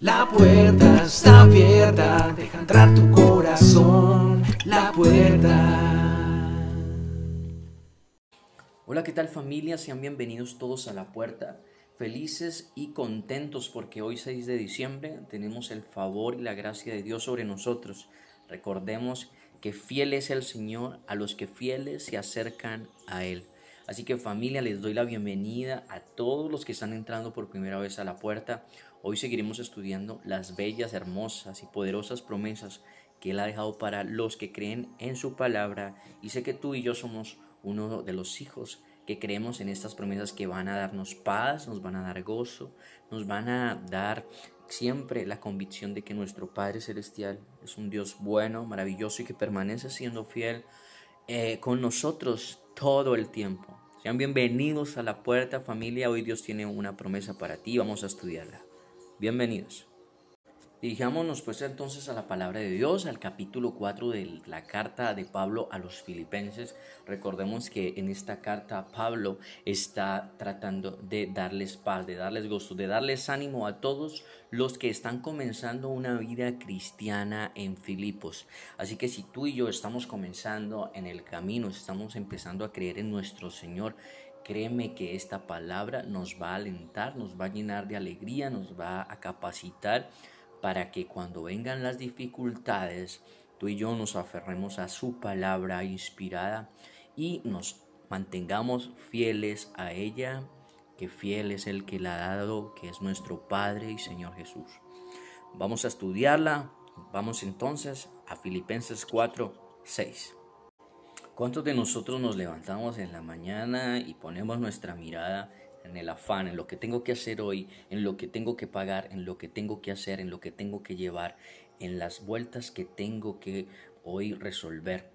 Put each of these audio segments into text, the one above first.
La puerta está abierta, deja entrar tu corazón. La puerta. Hola, ¿qué tal familia? Sean bienvenidos todos a la puerta. Felices y contentos porque hoy 6 de diciembre tenemos el favor y la gracia de Dios sobre nosotros. Recordemos que fiel es el Señor a los que fieles se acercan a Él. Así que familia, les doy la bienvenida a todos los que están entrando por primera vez a la puerta. Hoy seguiremos estudiando las bellas, hermosas y poderosas promesas que Él ha dejado para los que creen en su palabra. Y sé que tú y yo somos uno de los hijos que creemos en estas promesas que van a darnos paz, nos van a dar gozo, nos van a dar siempre la convicción de que nuestro Padre Celestial es un Dios bueno, maravilloso y que permanece siendo fiel eh, con nosotros todo el tiempo. Sean bienvenidos a la puerta familia. Hoy Dios tiene una promesa para ti. Vamos a estudiarla. Bienvenidos. Dirijámonos pues entonces a la palabra de Dios, al capítulo 4 de la carta de Pablo a los filipenses. Recordemos que en esta carta Pablo está tratando de darles paz, de darles gusto, de darles ánimo a todos los que están comenzando una vida cristiana en Filipos. Así que si tú y yo estamos comenzando en el camino, estamos empezando a creer en nuestro Señor, Créeme que esta palabra nos va a alentar, nos va a llenar de alegría, nos va a capacitar para que cuando vengan las dificultades, tú y yo nos aferremos a su palabra inspirada y nos mantengamos fieles a ella, que fiel es el que la ha dado, que es nuestro Padre y Señor Jesús. Vamos a estudiarla. Vamos entonces a Filipenses 4, 6. ¿Cuántos de nosotros nos levantamos en la mañana y ponemos nuestra mirada en el afán, en lo que tengo que hacer hoy, en lo que tengo que pagar, en lo que tengo que hacer, en lo que tengo que llevar, en las vueltas que tengo que hoy resolver.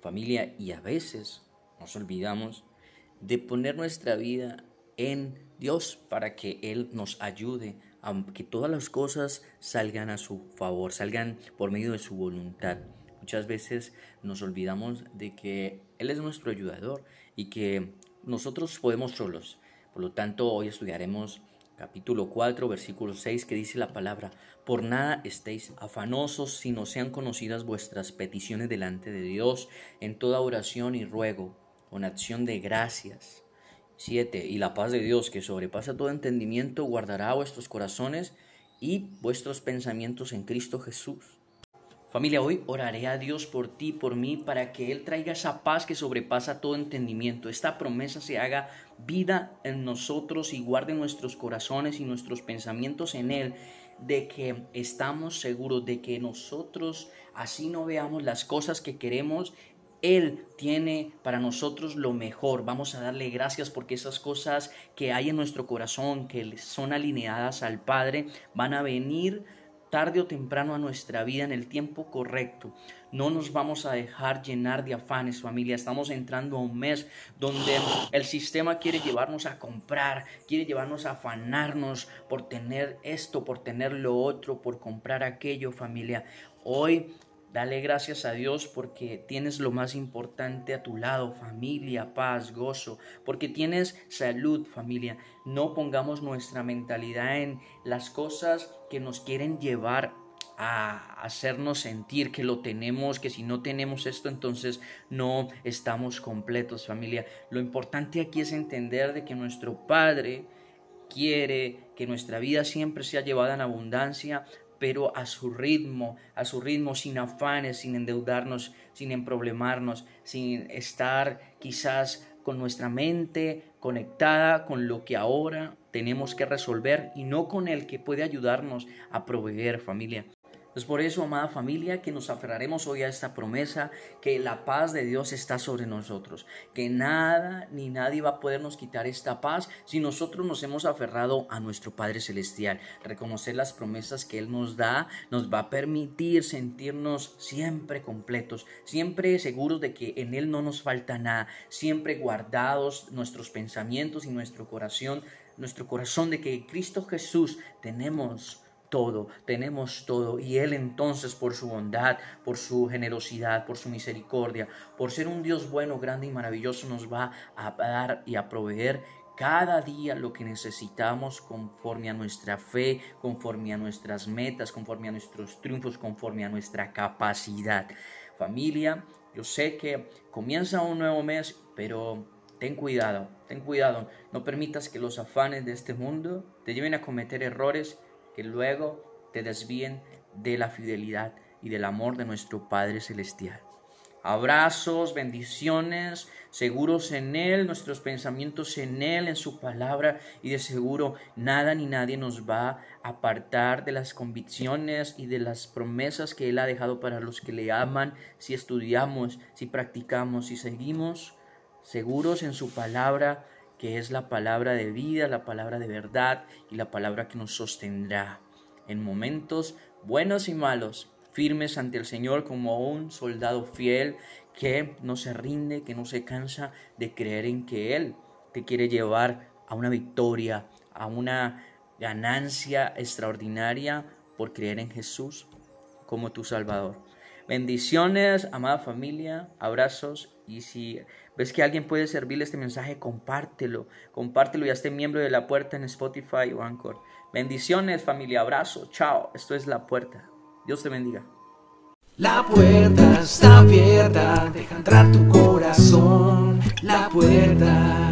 Familia, y a veces nos olvidamos de poner nuestra vida en Dios para que Él nos ayude a que todas las cosas salgan a su favor, salgan por medio de su voluntad. Muchas veces nos olvidamos de que Él es nuestro ayudador y que nosotros podemos solos, por lo tanto, hoy estudiaremos capítulo 4, versículo 6, que dice la palabra, por nada estéis afanosos, si no sean conocidas vuestras peticiones delante de Dios, en toda oración y ruego, con acción de gracias. 7. Y la paz de Dios, que sobrepasa todo entendimiento, guardará vuestros corazones y vuestros pensamientos en Cristo Jesús. Familia, hoy oraré a Dios por ti, por mí, para que Él traiga esa paz que sobrepasa todo entendimiento. Esta promesa se haga vida en nosotros y guarde nuestros corazones y nuestros pensamientos en Él, de que estamos seguros de que nosotros así no veamos las cosas que queremos. Él tiene para nosotros lo mejor. Vamos a darle gracias porque esas cosas que hay en nuestro corazón, que son alineadas al Padre, van a venir tarde o temprano a nuestra vida en el tiempo correcto. No nos vamos a dejar llenar de afanes, familia. Estamos entrando a un mes donde el sistema quiere llevarnos a comprar, quiere llevarnos a afanarnos por tener esto, por tener lo otro, por comprar aquello, familia. Hoy Dale gracias a Dios porque tienes lo más importante a tu lado, familia, paz, gozo, porque tienes salud, familia. No pongamos nuestra mentalidad en las cosas que nos quieren llevar a hacernos sentir que lo tenemos, que si no tenemos esto entonces no estamos completos, familia. Lo importante aquí es entender de que nuestro Padre quiere que nuestra vida siempre sea llevada en abundancia, pero a su ritmo, a su ritmo, sin afanes, sin endeudarnos, sin emproblemarnos, sin estar quizás con nuestra mente conectada con lo que ahora tenemos que resolver y no con el que puede ayudarnos a proveer familia. Es por eso, amada familia, que nos aferraremos hoy a esta promesa, que la paz de Dios está sobre nosotros, que nada ni nadie va a podernos quitar esta paz si nosotros nos hemos aferrado a nuestro Padre Celestial. Reconocer las promesas que Él nos da nos va a permitir sentirnos siempre completos, siempre seguros de que en Él no nos falta nada, siempre guardados nuestros pensamientos y nuestro corazón, nuestro corazón de que Cristo Jesús tenemos todo, tenemos todo. Y Él entonces por su bondad, por su generosidad, por su misericordia, por ser un Dios bueno, grande y maravilloso, nos va a dar y a proveer cada día lo que necesitamos conforme a nuestra fe, conforme a nuestras metas, conforme a nuestros triunfos, conforme a nuestra capacidad. Familia, yo sé que comienza un nuevo mes, pero ten cuidado, ten cuidado. No permitas que los afanes de este mundo te lleven a cometer errores que luego te desvíen de la fidelidad y del amor de nuestro Padre Celestial. Abrazos, bendiciones, seguros en Él, nuestros pensamientos en Él, en su palabra, y de seguro nada ni nadie nos va a apartar de las convicciones y de las promesas que Él ha dejado para los que le aman, si estudiamos, si practicamos, si seguimos seguros en su palabra, que es la palabra de vida, la palabra de verdad y la palabra que nos sostendrá en momentos buenos y malos, firmes ante el Señor como un soldado fiel que no se rinde, que no se cansa de creer en que Él te quiere llevar a una victoria, a una ganancia extraordinaria por creer en Jesús como tu Salvador. Bendiciones, amada familia, abrazos y si ves que alguien puede servirle este mensaje, compártelo, compártelo y hazte miembro de La Puerta en Spotify o Anchor. Bendiciones familia, abrazo, chao, esto es La Puerta. Dios te bendiga. La puerta está abierta, deja entrar tu corazón, la puerta.